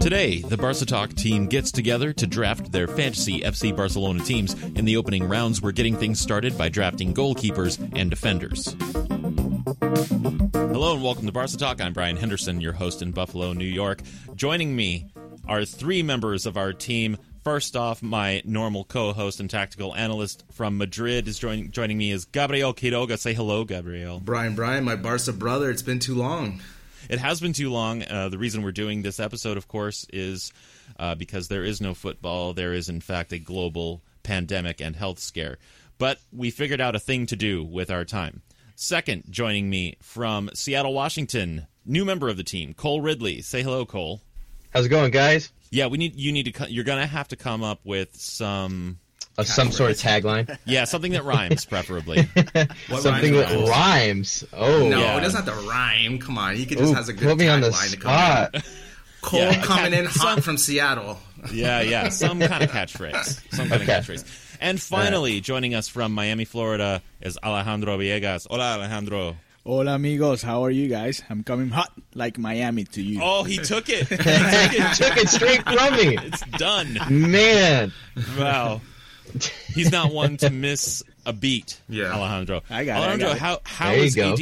Today, the Barca Talk team gets together to draft their fantasy FC Barcelona teams. In the opening rounds, we're getting things started by drafting goalkeepers and defenders. Hello and welcome to Barca Talk. I'm Brien Henderson, your host in Buffalo, New York. Joining me are three members of our team. First off, my normal co-host and tactical analyst from Madrid is joining joining me is Gabriel Quiroga. Say hello, Gabriel. Brien, Brien, my Barca brother. It's been too long. It has been too long. Uh, the reason we're doing this episode, of course, is uh, because there is no football. There is, in fact, a global pandemic and health scare. But we figured out a thing to do with our time. Second, joining me from Seattle, Washington, new member of the team, Cole Ridley. Say hello, Cole. How's it going, guys? Yeah, we need you need to you're gonna have to come up with some. Uh, some sort of tagline. Yeah, something that rhymes, preferably. What Something rhymes that rhymes. Oh, No, Yeah. it doesn't have to rhyme. Come on, he could just Ooh, has a good put me on the tagline to come in. spot. Cole Yeah. coming in Some- hot from Seattle. Yeah, yeah, some kind of catchphrase. Some kind Okay. of catchphrase. And finally, joining us from Miami, Florida, is Alejandro Villegas. Hola, Alejandro. Hola amigos, how are you guys? I'm coming hot like Miami to you. Oh, he took it. He took He it. took it straight from me. It's done. Man, Wow. He's not one to miss a beat. Yeah. Alejandro. I got it, I Alejandro, got it. how how There go. AD,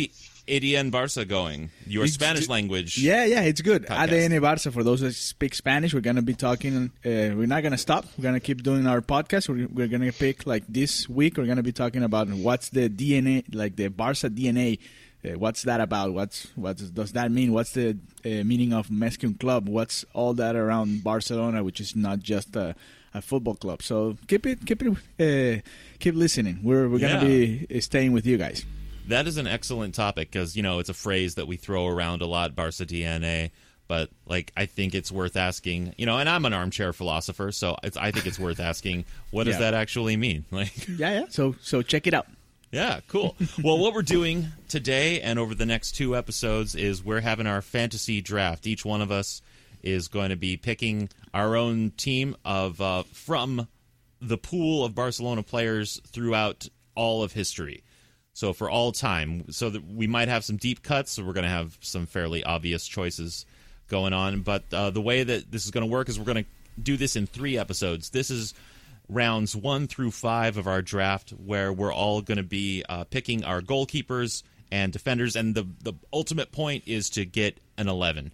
ADN Barca going? Your It's Spanish ju- language. Yeah, yeah, it's good. Podcast. ADN Barça, for those that speak Spanish, we're going to be talking. Uh, we're not going to stop. We're going to keep doing our podcast. We're, we're going to pick, like this week, we're going to be talking about what's the DNA, like the Barça DNA. Uh, what's that about? What's what does that mean? What's the uh, meaning of més que un club? What's all that around Barcelona, which is not just a, a football club? So keep it, keep it, uh, keep listening. We're we're gonna be uh, staying with you guys. That is an excellent topic because you know it's a phrase that we throw around a lot, Barca DNA. But like, I think it's worth asking. You know, and I'm an armchair philosopher, so it's, I think it's worth asking. What does Yeah. that actually mean? Like, Yeah, yeah. So so check it out. Yeah, cool. well, what we're doing today and over the next two episodes is we're having our fantasy draft. Each one of us is going to be picking our own team of uh, from the pool of Barcelona players throughout all of history. So for all time, so that we might have some deep cuts. So we're going to have some fairly obvious choices going on. But uh, the way that this is going to work is we're going to do this in three episodes. This is rounds one through five of our draft, where we're all going to be uh, picking our goalkeepers and defenders, and the the ultimate point is to get an eleven.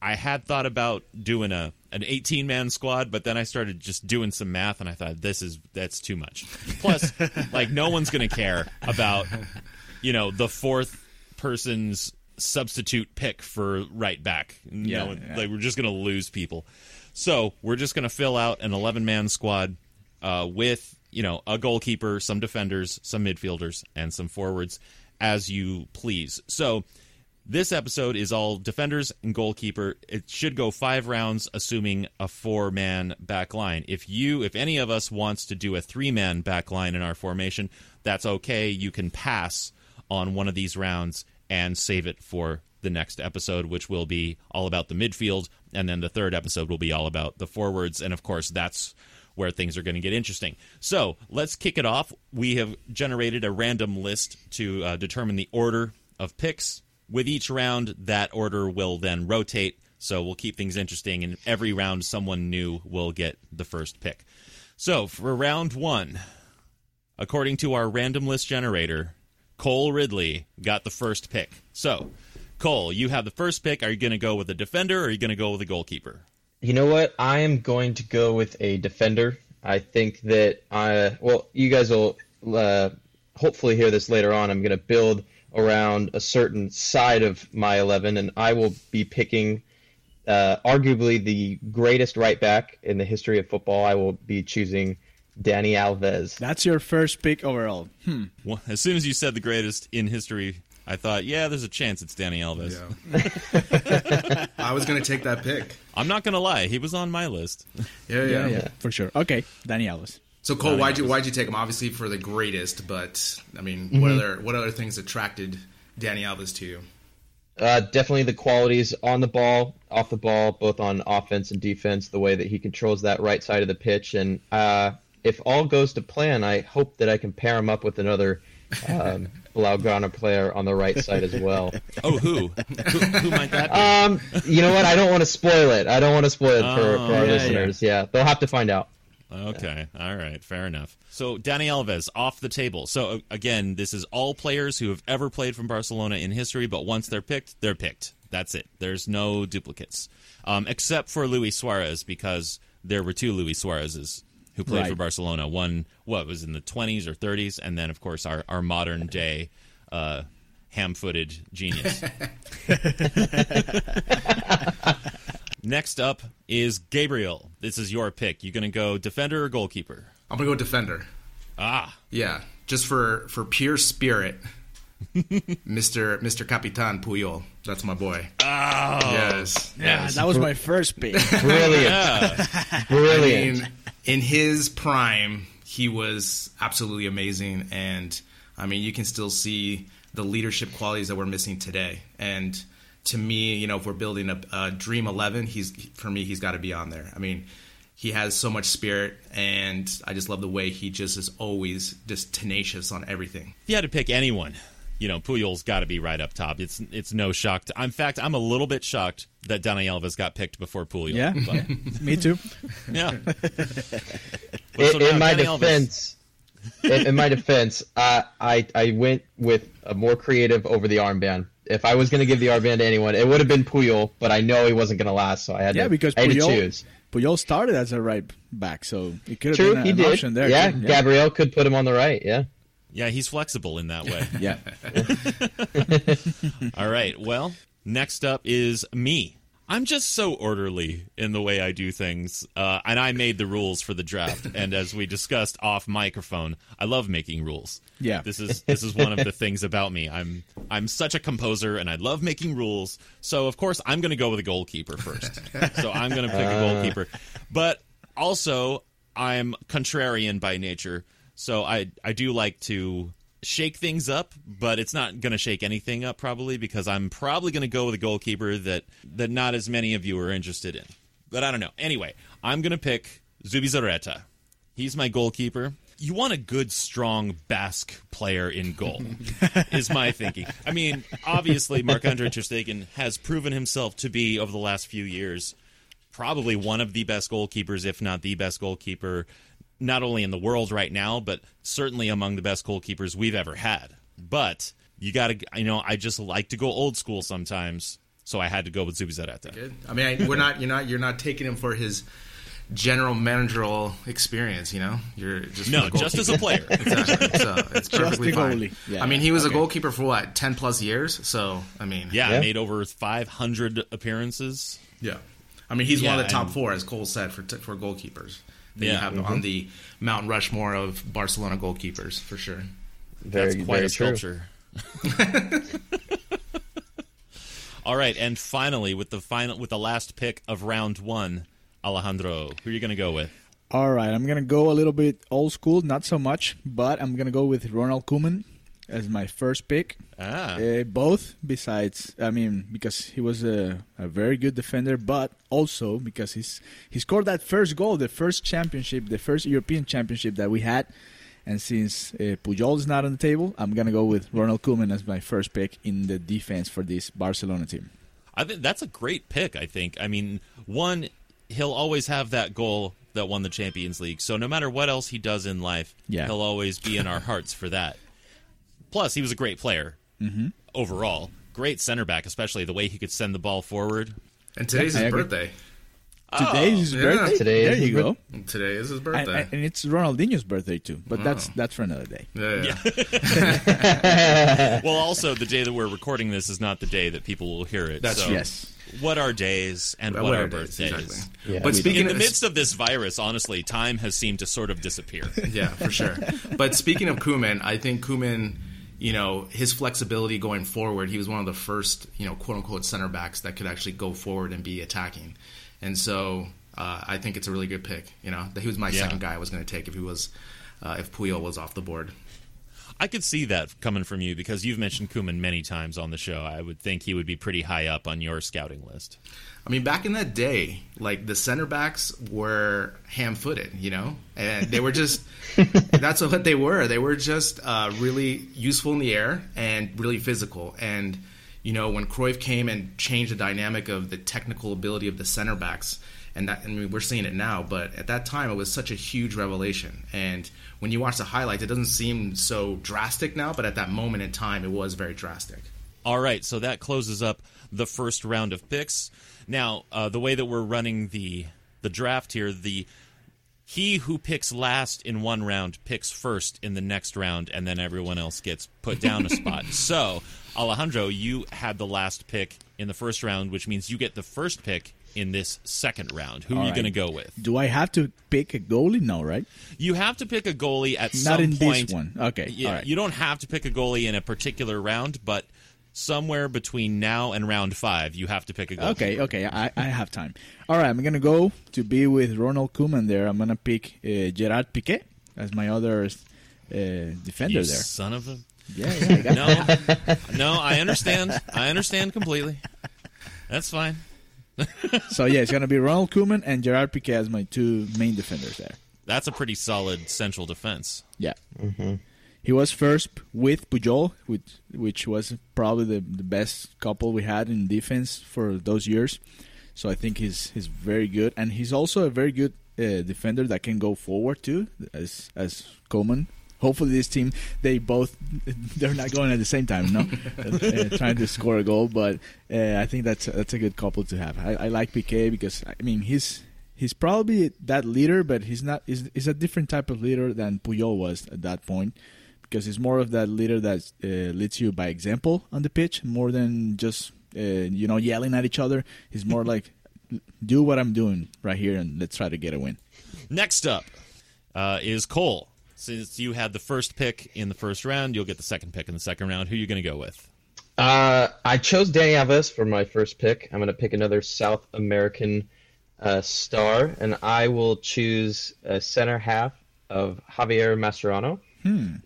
I had thought about doing a an 18 man squad, but then I started just doing some math, and I thought this is that's too much. Plus, like no one's going to care about you know the fourth person's substitute pick for right back. Yeah, no, yeah. like we're just going to lose people. So we're just going to fill out an 11 man squad uh, with you know a goalkeeper, some defenders, some midfielders, and some forwards as you please. So this episode is all defenders and goalkeeper. It should go five rounds, assuming a four man back line. If you, if any of us wants to do a three man back line in our formation, that's okay. You can pass on one of these rounds and save it for the next episode, which will be all about the midfield. And then the third episode will be all about the forwards. And of course, that's where things are going to get interesting. So let's kick it off. We have generated a random list to uh, determine the order of picks. With each round, that order will then rotate. So we'll keep things interesting, and every round, someone new will get the first pick. So for round one, according to our random list generator, Cole Ridley got the first pick. So, Cole, you have the first pick. Are you going to go with a defender or are you going to go with a goalkeeper? You know what? I am going to go with a defender. I think that I well, you guys will uh, hopefully hear this later on. I'm going to build around a certain side of my 11, and I will be picking uh, arguably the greatest right back in the history of football. I will be choosing Dani Alves. That's your first pick overall. Hmm. Well, as soon as you said the greatest in history, I thought, yeah, there's a chance it's Dani Alves. Yeah. I was gonna take that pick. I'm not going to lie. He was on my list. Yeah, yeah. Yeah. For sure. Okay, Dani Alves. So Cole, why'd you why'd you take him? Obviously for the greatest, but I mean, what other what other things attracted Dani Alves to you? Uh, definitely the qualities on the ball, off the ball, both on offense and defense. The way that he controls that right side of the pitch, and uh, if all goes to plan, I hope that I can pair him up with another um, Blaugrana player on the right side as well. Oh, who? who, who might that be? Um, you know what? I don't want to spoil it. I don't want to spoil it for, Oh, for our yeah, listeners. Yeah. they'll have to find out. Okay. All right. Fair enough. So Dani Alves off the table. So again, this is all players who have ever played from Barcelona in history, but once they're picked, they're picked. That's it. There's no duplicates, um, except for Luis Suarez because there were two Luis Suarezes who played for Barcelona. One what was in the 20s or 30s, and then of course our our modern day uh, ham-footed genius. Next up is Gabriel. This is your pick. You going to go defender or goalkeeper? I'm gonna go defender. Ah, Yeah, just for for pure spirit, Mister Mister Capitan Puyol. That's my boy. Oh, yes, Yeah, yes. that was my first pick. Brilliant. yeah. I Brilliant. mean, in his prime, he was absolutely amazing, and I mean, you can still see the leadership qualities that we're missing today. And to me, you know, if we're building a, a uh, dream eleven, he's for me, he's got to be on there. I mean, he has so much spirit, and I just love the way he just is always just tenacious on everything. If you had to pick anyone, you know, Puyol's got to be right up top. It's it's no shock. To, in fact, I'm a little bit shocked that Dani Alves got picked before Puyol. Yeah, But, me too. yeah. in, So now in my Dani Alves. defense, in, in my defense, uh, I I went with a more creative over the armband. If I was going to give the armband to anyone, it would have been Puyol, but I know he wasn't going to last, so I had Yeah, to, because I had to Puyol, choose. Puyol started as a right back, so it could have True, been he an did. option there. yeah, too. Gabriel could put him on the right. Yeah. Yeah, he's flexible in that way. Yeah. All right. Well, next up is me. I'm just so orderly in the way I do things, uh, and I made the rules for the draft. and as we discussed off microphone, I love making rules. Yeah. this is this is one of the things about me. I'm I'm such a composer, and I love making rules. So of course I'm going to go with a goalkeeper first. so I'm going to pick a goalkeeper, but also I'm contrarian by nature. So I I do like to shake things up, but it's not going to shake anything up probably because I'm probably going to go with a goalkeeper that that not as many of you are interested in. But I don't know. Anyway, I'm going to pick Zubizarreta. He's my goalkeeper. You want a good, strong Basque player in goal, is my thinking. I mean, obviously, Marc Andre Ter Stegen has proven himself to be, over the last few years, probably one of the best goalkeepers, if not the best goalkeeper, not only in the world right now, but certainly among the best goalkeepers we've ever had. But you got to, you know, I just like to go old school sometimes, so I had to go with Zubizarreta. Good. I mean, I, we're not. You're not. You're not taking him for his general managerial experience. You know, you're just No, just as a player. Exactly. So it's uh, perfectly the fine. Yeah, I mean, he was Okay. a goalkeeper for what ten plus years. So I mean, Yeah, Yeah. made over 500 appearances. yeah. I mean, he's one of the top four, as Cole said, for for goalkeepers. That you Yeah. have on mm-hmm. the Mount Rushmore of Barcelona goalkeepers for sure. Very, That's quite very a true. sculpture. All right, and finally, with the final, with the last pick of round one, Alejandro, who are you going to go with? All right, I'm gonna go a little bit old school, not so much, but I'm gonna go with Ronald Koeman as my first pick. Ah, Uh, both, besides, I mean, because he was a, a very good defender, but also because he's he scored that first goal, the first championship, the first European championship that we had. And since uh, Puyol is not on the table, I'm gonna go with Ronald Koeman as my first pick in the defense for this Barcelona team. I think that's a great pick. I think. I mean, one, he'll always have that goal that won the Champions League. So no matter what else he does in life, Yeah. he'll always be in our hearts for that. Plus, he was a great player mm-hmm. overall. great center back, especially the way he could send the ball forward. And today's I his birthday. Oh, Today is his yeah. birthday. Today there is you his go. Today is his birthday. and it's Ronaldinho's birthday too, but that's Oh. that's for another day. yeah, yeah. Well, also the day that we're recording this is not the day that people will hear it. That's so. Yes. What are days and What what, are are days, birthdays? exactly. Yeah, but speaking In the midst of this virus, honestly, time has seemed to sort of disappear. yeah, for sure. But speaking of Koeman, I think Koeman, you know, his flexibility going forward, he was one of the first, you know, quote unquote center backs that could actually go forward and be attacking. And so uh, I think it's a really good pick. You know, that he was my Yeah. second guy I was going to take if he was, uh, if Puyol was off the board. I could see that coming from you because you've mentioned Koeman many times on the show. I would think he would be pretty high up on your scouting list. I mean, back in that day, like the center backs were ham-footed, you know, and they were just that's what they were. They were just uh, really useful in the air and really physical. And you know, when Cruyff came and changed the dynamic of the technical ability of the center backs, and that I mean, we're seeing it now, but at that time, it was such a huge revelation. And when you watch the highlights, it doesn't seem so drastic now, but at that moment in time, it was very drastic. All right, so that closes up the first round of picks. Now, uh, the way that we're running the the draft here, the he who picks last in one round picks first in the next round, and then everyone else gets put down a spot. So, Alejandro, you had the last pick in the first round, which means you get the first pick in this second round. Who are you right. going to go with? Do I have to pick a goalie? No, right? You have to pick a goalie at Not some in point. this one. Okay, Yeah, all right. you don't have to pick a goalie in a particular round, but somewhere between now and round five, you have to pick a goalie. Okay, okay, I, I have time. All right, I'm gonna go to be with Ronald Koeman there. I'm gonna pick uh, Gerard Piqué as my other uh, defender You there. son of a. Yeah, yeah, I got No, no, I understand. I understand completely. That's fine. So yeah, it's gonna be Ronald Koeman and Gerard Piqué as my two main defenders there. That's a pretty solid central defense. Yeah. He was first with Puyol, which which was probably the, the best couple we had in defense for those years. So I think he's he's very good, and he's also a very good uh, defender that can go forward too, as as Koeman. Hopefully, this team they both they're not going at the same time, no, uh, trying to score a goal. But uh, I think that's that's a good couple to have. I, I like Piqué because I mean he's he's probably that leader, but he's not. He's, he's a different type of leader than Puyol was at that point, because he's more of that leader that uh, leads you by example on the pitch, more than just uh, you know yelling at each other. He's more like, do what I'm doing right here, and let's try to get a win. Next up uh, is Cole. Since you had the first pick in the first round, you'll get the second pick in the second round. Who are you going to go with? Uh, I chose Dani Alves for my first pick. I'm going to pick another South American uh, star, and I will choose a center half of Javier Mascherano.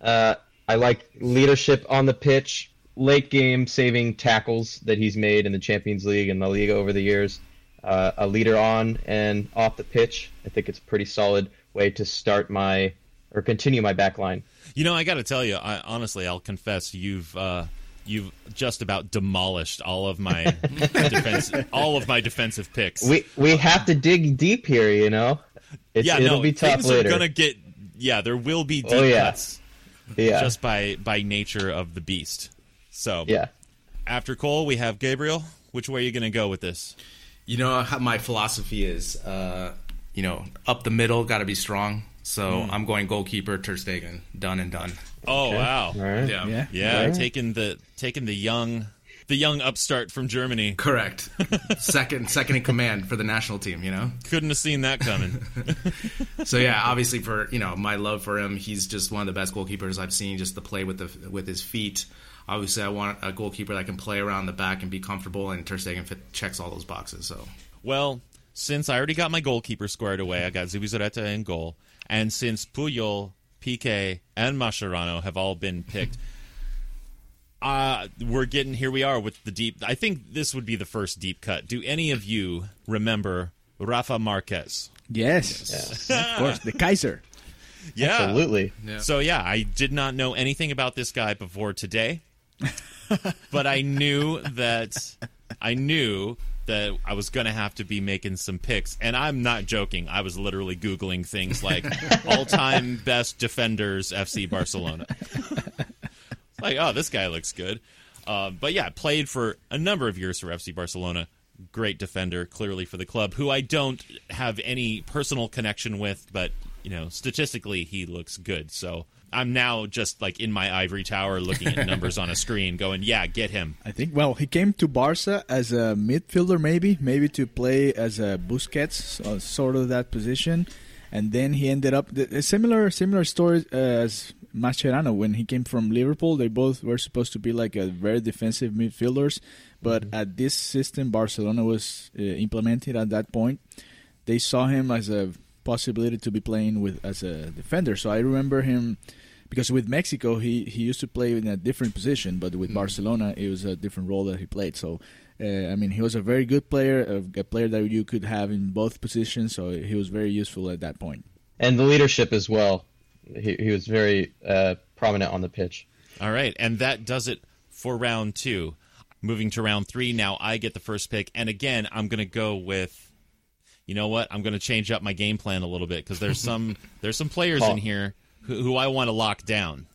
Uh, I like leadership on the pitch, late game saving tackles that he's made in the Champions League and La Liga over the years. Uh, a leader on and off the pitch. I think it's a pretty solid way to start my or continue my back line. You know, I got to tell you, I, honestly, I'll confess, you've uh, you've just about demolished all of my defense, all of my defensive picks. We we have to dig deep here, you know. It's, yeah, it'll no, be tough things later. are gonna get. Yeah, there will be deep Oh, yeah. cuts yeah, just by by nature of the beast. So yeah. after Cole, we have Gabriel. Which way are you going to go with this? You know how my philosophy is, uh, you know, up the middle, got to be strong. So I'm going goalkeeper Ter Stegen, done and done. Oh wow, All right. Yeah, Yeah. yeah, taking the taking the young the young upstart from Germany. correct. second, second in command for the national team. You know. Couldn't have seen that coming. So yeah, obviously for you know my love for him, he's just one of the best goalkeepers I've seen. Just the play with the with his feet. Obviously, I want a goalkeeper that can play around the back and be comfortable, and Ter Stegen fit, checks all those boxes. So well, since I already got my goalkeeper squared away, I got Zubizarreta in goal, and since Puyol, Piqué, and Mascherano have all been picked. Uh, we're getting here. We are with the deep. I think this would be the first deep cut. Do any of you remember Rafa Marquez? Yes, of course, the Kaiser. Yeah, Absolutely. So yeah, I did not know anything about this guy before today, but I knew that I knew that I was going to have to be making some picks, and I'm not joking. I was literally googling things like all-time best defenders FC Barcelona. Like, oh, this guy looks good. Uh, but yeah, played for a number of years for FC Barcelona. Great defender, clearly for the club, who I don't have any personal connection with, but you know, statistically he looks good. So I'm now just like in my ivory tower looking at numbers on a screen, going, "Yeah, get him." I think. Well, he came to Barca as a midfielder, maybe, maybe to play as a Busquets, so- sort of that position, and then he ended up a similar similar story as Mascherano when he came from Liverpool. They both were supposed to be like a very defensive midfielders, but at this system Barcelona was uh, implemented at that point, they saw him as a possibility to be playing with as a defender. So I remember him because with Mexico he, he used to play in a different position, but with Barcelona it was a different role that he played. So uh, I mean he was a very good player, a, a player that you could have in both positions. So he was very useful at that point. And the leadership as well. He, he was very uh, prominent on the pitch. All right, and that does it for round two. Moving to round three, now I get the first pick, and again, I'm going to go with. You know what? I'm going to change up my game plan a little bit because there's some there's some players in here who, who I want to lock down,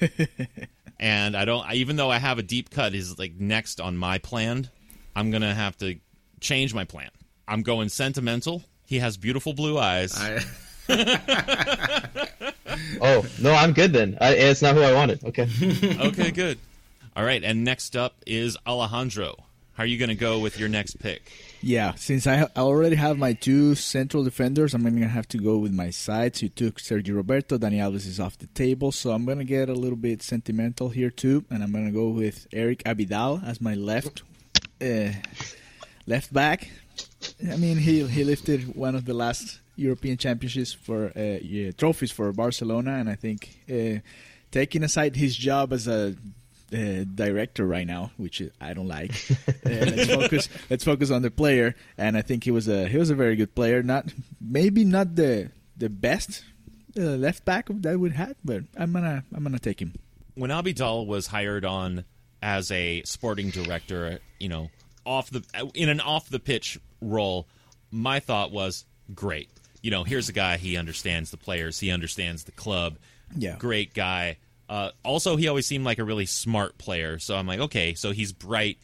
and I don't. I- Even though I have a deep cut is like next on my plan, I'm going to have to change my plan. I'm going sentimental. He has beautiful blue eyes. I, Oh no, I'm good then. I, it's not who I wanted. Okay. okay, good. All right, and next up is Alejandro. How are you going to go with your next pick? Yeah, since I, I already have my two central defenders, I'm gonna have to go with my sides. You took Sergio Roberto, Dani Alves is off the table, so I'm gonna get a little bit sentimental here too, and I'm gonna go with Eric Abidal as my left uh, left back. I mean, he he lifted one of the last European championships for uh, yeah, trophies for Barcelona, and I think uh, taking aside his job as a uh, director right now, which I don't like. Uh, let's focus. Let's focus on the player, and I think he was a he was a very good player. Not maybe not the the best uh, left back that we had, but I'm gonna I'm gonna take him. when Abidal was hired on as a sporting director, you know, off the in an off the pitch role, my thought was great. You know, here's a guy he understands the players, he understands the club. Yeah. great guy. Uh, also, he always seemed like a really smart player. So I'm like, okay, so he's bright.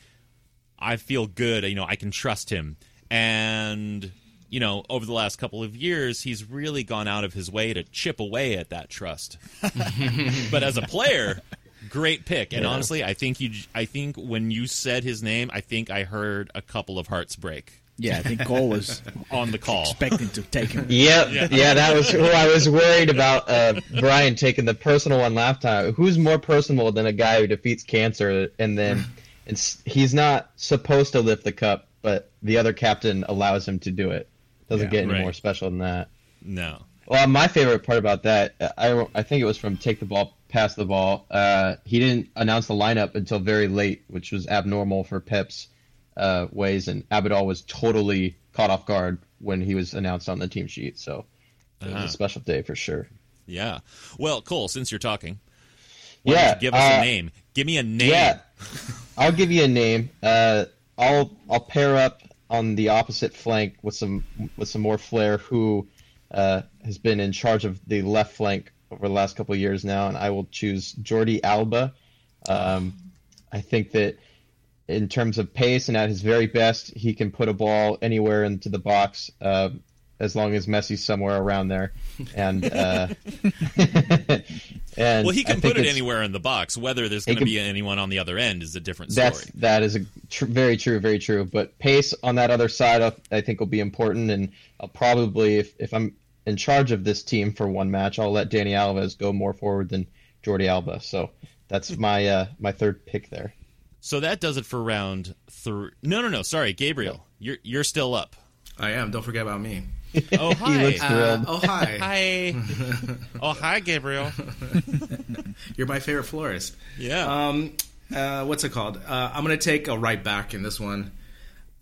I feel good. You know, I can trust him. And you know, over the last couple of years, he's really gone out of his way to chip away at that trust. but as a player, great pick. And honestly, I think you. I think when you said his name, I think I heard a couple of hearts break Yeah, I think Cole was on the call. expecting to take him. Yep. Yeah. that was who I was worried about. Uh, Brien taking the personal one last time. Who's more personal than a guy who defeats cancer and then it's he's not supposed to lift the cup, but the other captain allows him to do it. Doesn't Yeah, get any right. more special than that. No. Well, my favorite part about that, uh, I, I think it was from take the ball, pass the ball. Uh, he didn't announce the lineup until very late, which was abnormal for Pep's uh, ways, and Abidal was totally caught off guard when he was announced on the team sheet. So it was Uh-huh. a special day for sure. Yeah. Well, Cole, since you're talking, Yeah, you give us uh, a name. Give me a name. Yeah, I'll give you a name. Uh, I'll I'll pair up on the opposite flank with some with some more flair. Who uh, has been in charge of the left flank over the last couple of years now, and I will choose Jordi Alba. Um, I think that in terms of pace and at his very best, he can put a ball anywhere into the box. Uh, as long as Messi's somewhere around there, and uh, and Well, he can put it anywhere in the box. Whether there's going to be anyone on the other end is a different That's story. that is a tr- very true, very true. But pace on that other side, of, I think, will be important. And I'll probably, if if I'm in charge of this team for one match, I'll let Dani Alves go more forward than Jordi Alba. So that's my uh, my third pick there. So that does it for round three. No, no, no. Sorry, Gabriel. You're you're still up. I am. Don't forget about me. Oh hi. looks Uh, oh hi. hi. oh hi, Gabriel. You're my favorite florist. Yeah. Um, uh, what's it called? Uh, I'm gonna take a right back in this one.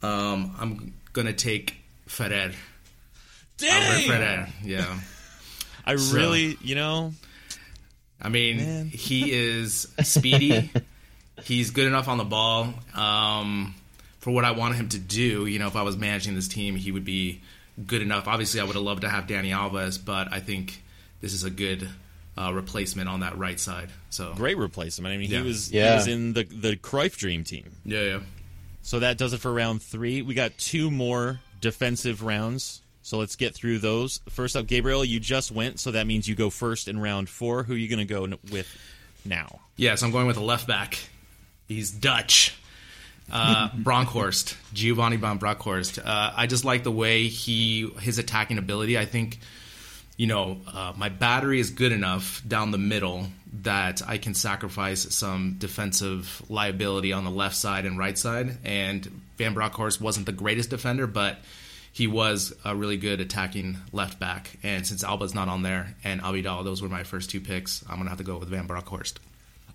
Um, I'm gonna take Ferrer. Albert Dang. Ferrer. Yeah. I So- really, you know, I mean, Man. he is speedy. He's good enough on the ball um, for what I wanted him to do. You know, if I was managing this team, he would be good enough. Obviously, I would have loved to have Dani Alves, but I think this is a good uh, replacement on that right side. So Great replacement. I mean, Yeah. he was Yeah. he was in the the Cruyff dream team. yeah, yeah. So that does it for round three. We got two more defensive rounds. So let's get through those. First up, Gabriel, you just went, so that means you go first in round four. Who are you going to go n- with now? Yeah, so I'm going with a left back. He's Dutch. Uh, Bronckhorst, Giovanni van Bronckhorst. Uh, I just like the way he his attacking ability. I think, you know, uh, my battery is good enough down the middle that I can sacrifice some defensive liability on the left side and right side. And Van Bronckhorst wasn't the greatest defender, but he was a really good attacking left back. And since Alba's not on there and Abidal, those were my first two picks. I'm gonna have to go with Van Bronckhorst.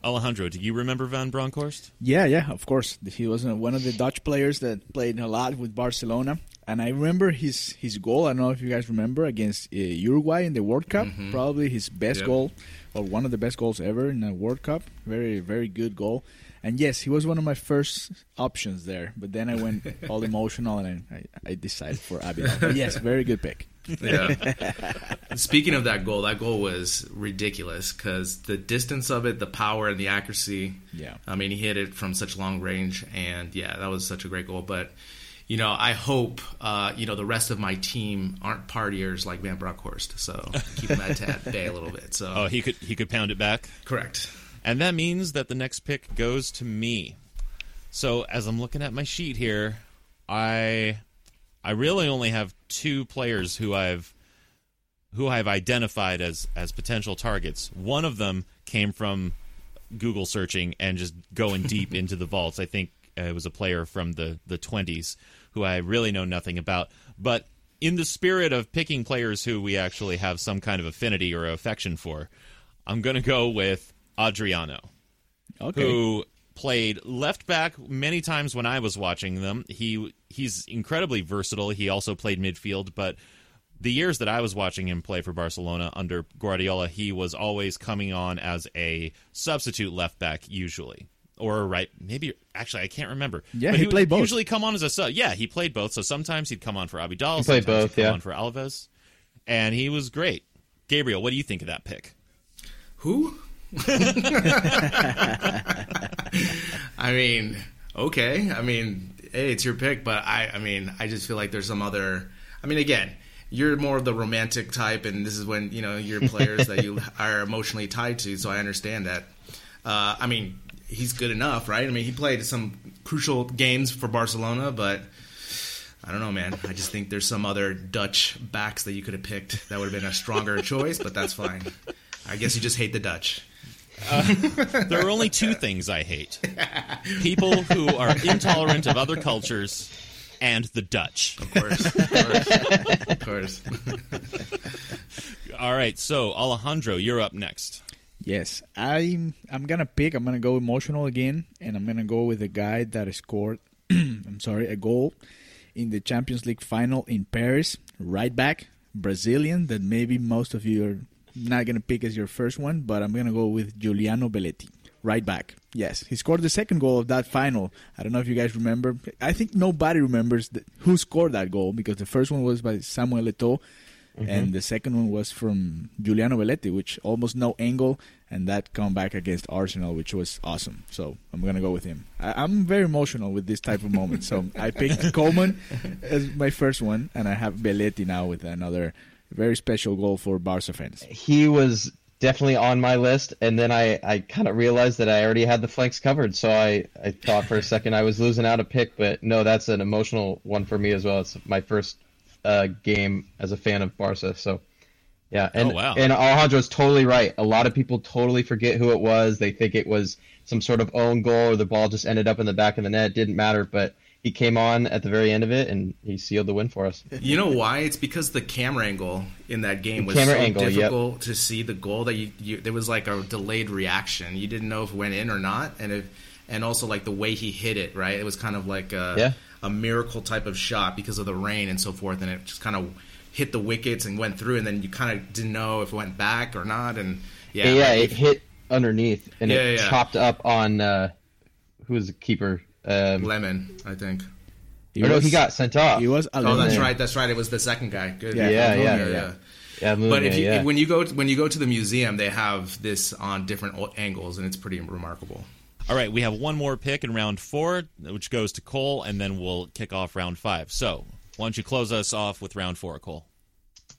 Alejandro, do you remember Van Bronckhorst? Yeah, yeah, of course. He was uh, one of the Dutch players that played a lot with Barcelona, and I remember his his goal. I don't know if you guys remember against uh, Uruguay in the World Cup. Probably his best Yep. goal, or one of the best goals ever in a World Cup. Very, very good goal. And yes, he was one of my first options there. But then I went all emotional, and I, I, I decided for Abidal. But yes, very good pick. Yeah. Speaking of that goal, that goal was ridiculous because the distance of it, the power, and the accuracy. Yeah. I mean, he hit it from such long range, and yeah, that was such a great goal. But you know, I hope uh, you know the rest of my team aren't partiers like Van Bronckhorst. so keep that at, at bay a little bit. So Oh, he could he could pound it back. correct. And that means that the next pick goes to me. So as I'm looking at my sheet here, I I really only have two players who I've who I've identified as as potential targets. One of them came from Google searching and just going deep into the vaults. I think uh, it was a player from the the 20s who I really know nothing about, but in the spirit of picking players who we actually have some kind of affinity or affection for, I'm going to go with Adriano Okay. who played left back many times when I was watching them. He he's incredibly versatile. He also played midfield, but the years that I was watching him play for Barcelona under Guardiola, he was always coming on as a substitute left back usually. Or right, maybe actually I can't remember. Yeah, But he would played both. Usually come on as a sub. Yeah, he played both. So sometimes he'd come on for Abidal. He played both, he'd come yeah. on for Alves, and he was great. Gabriel, what do you think of that pick? Who? I mean, okay. I mean, hey, it's your pick, but I, I mean, I just feel like there's some other. I mean, again, you're more of the romantic type, and this is when you know you're players that you are emotionally tied to. So I understand that. Uh, I mean, he's good enough, right? I mean, he played some crucial games for Barcelona, but. I don't know, man. I just think there's some other Dutch backs that you could have picked that would have been a stronger choice, but that's fine. I guess you just hate the Dutch. There are only two things I hate people who are intolerant of other cultures and the Dutch. Of course. Of course. of course. All right, so Alejandro, you're up next. Yes, I'm. I'm gonna pick. I'm gonna go emotional again, and I'm gonna go with the guy that scored. I'm sorry, a goal in the Champions League final in Paris. Right back, Brazilian. That maybe most of you are not gonna pick as your first one, but I'm gonna go with Giuliano Belletti. Right back. Yes, he scored the second goal of that final. I don't know if you guys remember. I think nobody remembers who scored that goal because the first one was by Samuel Eto'o, mm-hmm. and the second one was from Giuliano Belletti, which almost no angle, and that comeback against Arsenal, which was awesome. So I'm gonna go with him. I, I'm very emotional with this type of moment, so I picked Koeman as my first one, and I have Belletti now with another very special goal for Barca fans. he was definitely on my list, and then I, I kind of realized that I already had the flanks covered. So I, I thought for a second I was losing out a pick, but no, that's an emotional one for me as well. It's my first uh, game as a fan of Barca. So yeah, and Oh, wow. and Alejandro's totally right. A lot of people totally forget who it was. They think it was some sort of own goal or the ball just ended up in the back of the net. Didn't matter, but he came on at the very end of it and he sealed the win for us. You know why? It's because the camera angle in that game was so angle, yep. difficult to see the goal that you, you there was like a delayed reaction. You didn't know if it went in or not, and if and also like the way he hit it. Right, it was kind of like a Yeah. a miracle type of shot because of the rain and so forth, and it just kind of hit the wickets and went through, and then you kind of didn't know if it went back or not, and yeah, Yeah, like, it hit underneath and Yeah, it yeah. chopped up on uh, who was the keeper? Um, Lehmann, I think. He or no, he got sent off. He was. Oh, that's right. That's right. It was the second guy. Good. Yeah, yeah, yeah, yeah, yeah. yeah. Yeah, but if you, yeah. when you go when you go to the museum, they have this on different angles, and it's pretty remarkable. All right, we have one more pick in round four, which goes to Cole, and then we'll kick off round five. So, why don't you close us off with round four, Cole?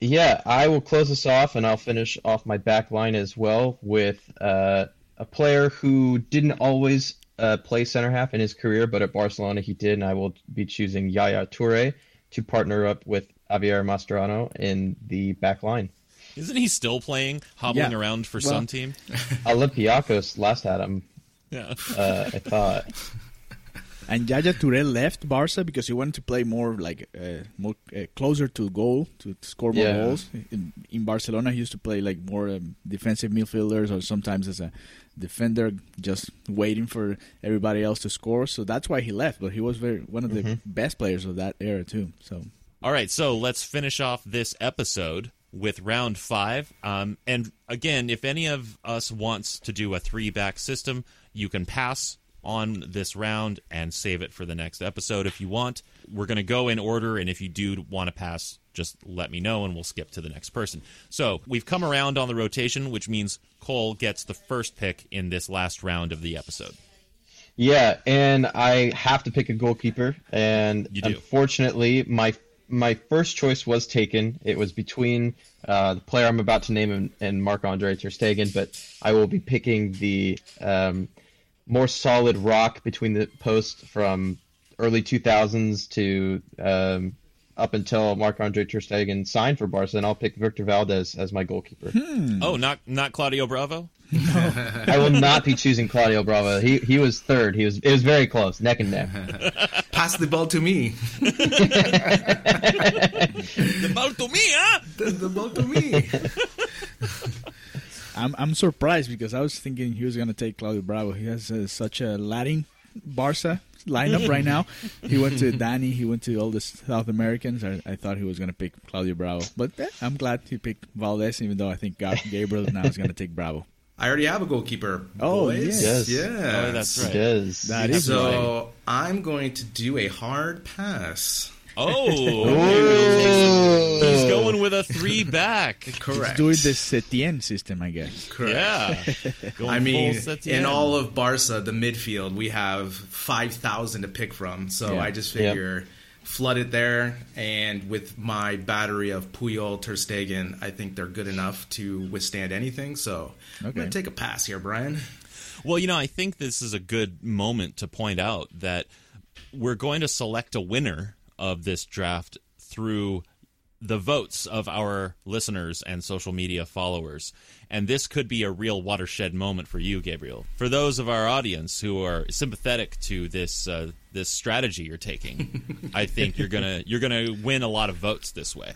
Yeah, I will close this off, and I'll finish off my back line as well with uh, a player who didn't always uh, play center half in his career, but at Barcelona he did, and I will be choosing Yaya Toure to partner up with Javier Mascherano in the back line. Isn't he still playing, hobbling Yeah. around for Well- some team? Olympiacos last had him, Yeah. uh, I thought. And Yaya Touré left Barca because he wanted to play more like uh, more uh, closer to goal to, to score more Yeah. goals. In, in Barcelona, he used to play like more um, defensive midfielders or sometimes as a defender, just waiting for everybody else to score. So that's why he left. But he was very one of the best players of that era too. So All right, so let's finish off this episode with round five. Um, and again, if any of us wants to do a three back system, you can pass on this round and save it for the next episode if you want. We're going to go in order, and if you do want to pass, just let me know and we'll skip to the next person. So we've come around on the rotation, which means Cole gets the first pick in this last round of the episode. Yeah, and I have to pick a goalkeeper, and unfortunately, my my first choice was taken. It was between uh, the player I'm about to name and, and Marc Andre Ter Stegen, but I will be picking the um, more solid rock between the posts from early 2000s to um, up until Marc Andre Ter Stegen signed for Barca, and I'll pick Víctor Valdés as my goalkeeper. Oh, not not Claudio Bravo? I will not be choosing Claudio Bravo. He he was third. He was it was very close, neck and neck. Pass the ball to me. the ball to me, huh? the, the ball to me. I'm I'm surprised because I was thinking he was going to take Claudio Bravo. He has uh, such a Latin Barca lineup right now. He went to Dani. He went to all the South Americans. I, I thought he was going to pick Claudio Bravo, but eh, I'm glad he picked Valdés, even though I think Ga- Gabriel now is going to take Bravo. I already have a goalkeeper. Oh, boys. yes. Yes. Yeah. Oh, that's right. It is. That is right. So I'm going to do a hard pass. Oh, he's going with a three back. Correct. Doing the Setien system, I guess. Correct. Yeah. Going I mean, in all of Barca, the midfield, we have 5,000 to pick from. So Yeah. I just Yep. figure flood it there. And with my battery of Puyol, Ter Stegen, I think they're good enough to withstand anything. So I'm going to take a pass here, Brien. Well, you know, I think this is a good moment to point out that we're going to select a winner of this draft through the votes of our listeners and social media followers. And this could be a real watershed moment for you, Gabriel. For those of our audience who are sympathetic to this uh, this strategy you're taking, I think you're gonna you're gonna win a lot of votes this way.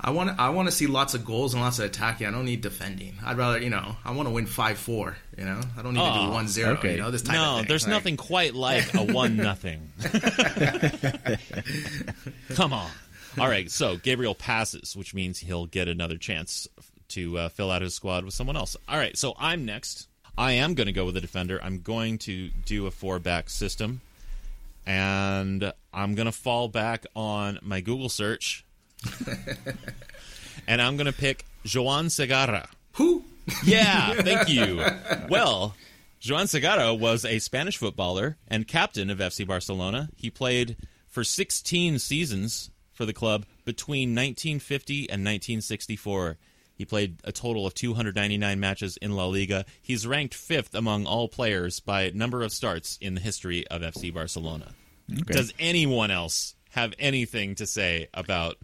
I want to, I want to see lots of goals and lots of attacking. I don't need defending. I'd rather, you know, I want to win 5-4, you know? I don't need to Oh, do 1-0, okay. you know, this type of No, there's Like- nothing quite like a one nothing. Come on. All right, so Gabriel passes, which means he'll get another chance to uh, fill out his squad with someone else. All right, so I'm next. I am going to go with a defender. I'm going to do a four back system, and I'm going to fall back on my Google search, and I'm going to pick Joan Segarra. Who? Yeah, thank you. Well, Joan Segarra was a Spanish footballer and captain of FC Barcelona. He played for 16 seasons for the club between 1950 and 1964. He played a total of 299 matches in La Liga. He's ranked fifth among all players by number of starts in the history of FC Barcelona. Okay. Does anyone else have anything to say about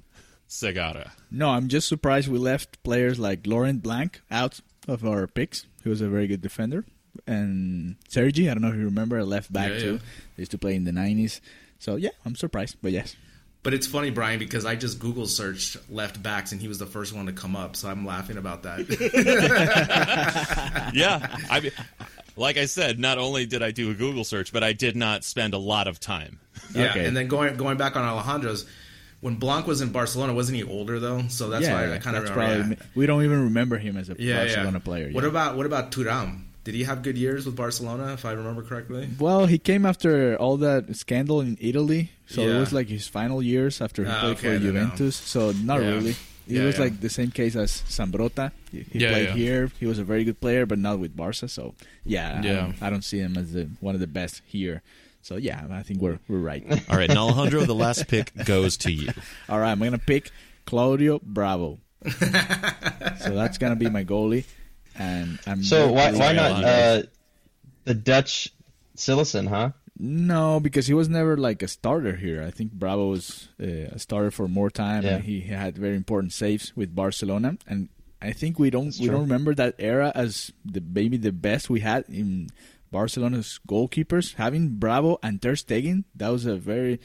Segarra? No, I'm just surprised we left players like Laurent Blanc out of our picks. He was a very good defender. And Sergi, I don't know if you remember, a left back Yeah, too. yeah. He used to play in the 90s. So, yeah, I'm surprised, but yes. But it's funny, Brien, because I just Google searched left backs and he was the first one to come up, so I'm laughing about that. yeah, I mean, like I said, not only did I do a Google search, but I did not spend a lot of time. yeah, Okay. and then going going back on Alejandro's, when Blanc was in Barcelona, wasn't he older though? So that's yeah, why I kind of remember. probably, yeah. We don't even remember him as a Yeah, Barcelona yeah. player. What about what about Thuram? Did he have good years with Barcelona, if I remember correctly? Well, he came after all that scandal in Italy, so it was like his final years after he Ah, played okay, for Juventus. So not Yeah. really. it Yeah, was yeah. like the same case as Zambrotta. He, Yeah, played yeah. here. He was a very good player, but not with Barca. So yeah, I Yeah. don't, I don't see him as the, one of the best here. So yeah, I think we're we're right. All right, and Alejandro, the last pick goes to you. All right, I'm gonna pick Claudio Bravo. so that's gonna be my goalie, and I'm So why why not uh, the Dutch Cillessen, huh? No, because he was never like a starter here. I think Bravo was uh, a starter for more time, Yeah. and he had very important saves with Barcelona. And I think we don't That's we true. don't remember that era as the maybe the best we had in Barcelona's goalkeepers. Having Bravo and Ter Stegen, that was a very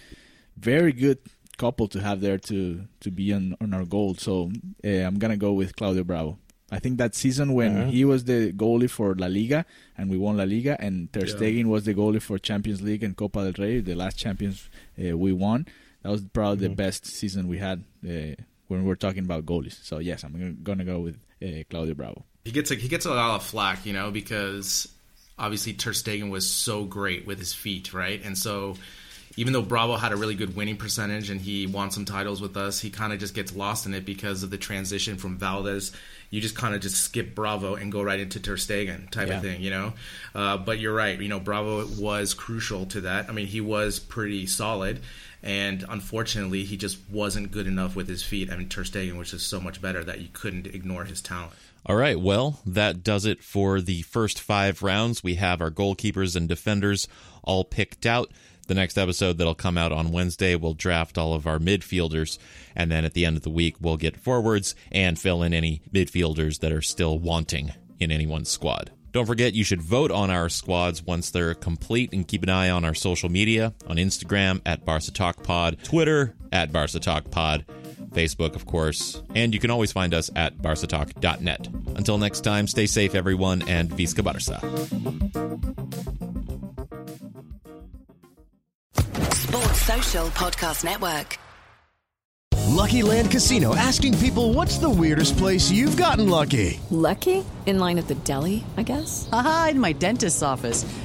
very good couple to have there to to be on on our goal. So uh, I'm gonna go with Claudio Bravo. I think that season when Alright. he was the goalie for La Liga and we won La Liga, and Ter Yeah. Stegen was the goalie for Champions League and Copa del Rey, the last champions uh, we won. That was probably the best season we had uh, when we're talking about goalies. So yes, I'm gonna, gonna go with uh, Claudio Bravo. He gets a, he gets a lot of flack, you know, because obviously Ter Stegen was so great with his feet, right? And so even though Bravo had a really good winning percentage and he won some titles with us, he kind of just gets lost in it because of the transition from Valdés. You just kind of just skip Bravo and go right into Ter Stegen type Yeah. of thing, you know. Uh, but you're right, you know, Bravo was crucial to that. I mean, he was pretty solid. And unfortunately, he just wasn't good enough with his feet. I mean, Ter Stegen was just so much better that you couldn't ignore his talent. All right, well, that does it for the first five rounds. We have our goalkeepers and defenders all picked out. The next episode that'll come out on Wednesday, we'll draft all of our midfielders. And then at the end of the week, we'll get forwards and fill in any midfielders that are still wanting in anyone's squad. Don't forget, you should vote on our squads once they're complete and keep an eye on our social media on Instagram at Barca Talk Pod, Twitter at Barca Talk Pod, Facebook, of course, and you can always find us at barcatalk.net. Until next time, stay safe, everyone, and Visca Barca. Sports Social Podcast Network. Lucky Land Casino asking people what's the weirdest place you've gotten lucky? Lucky? In line at the deli, I guess? Aha, in my dentist's office.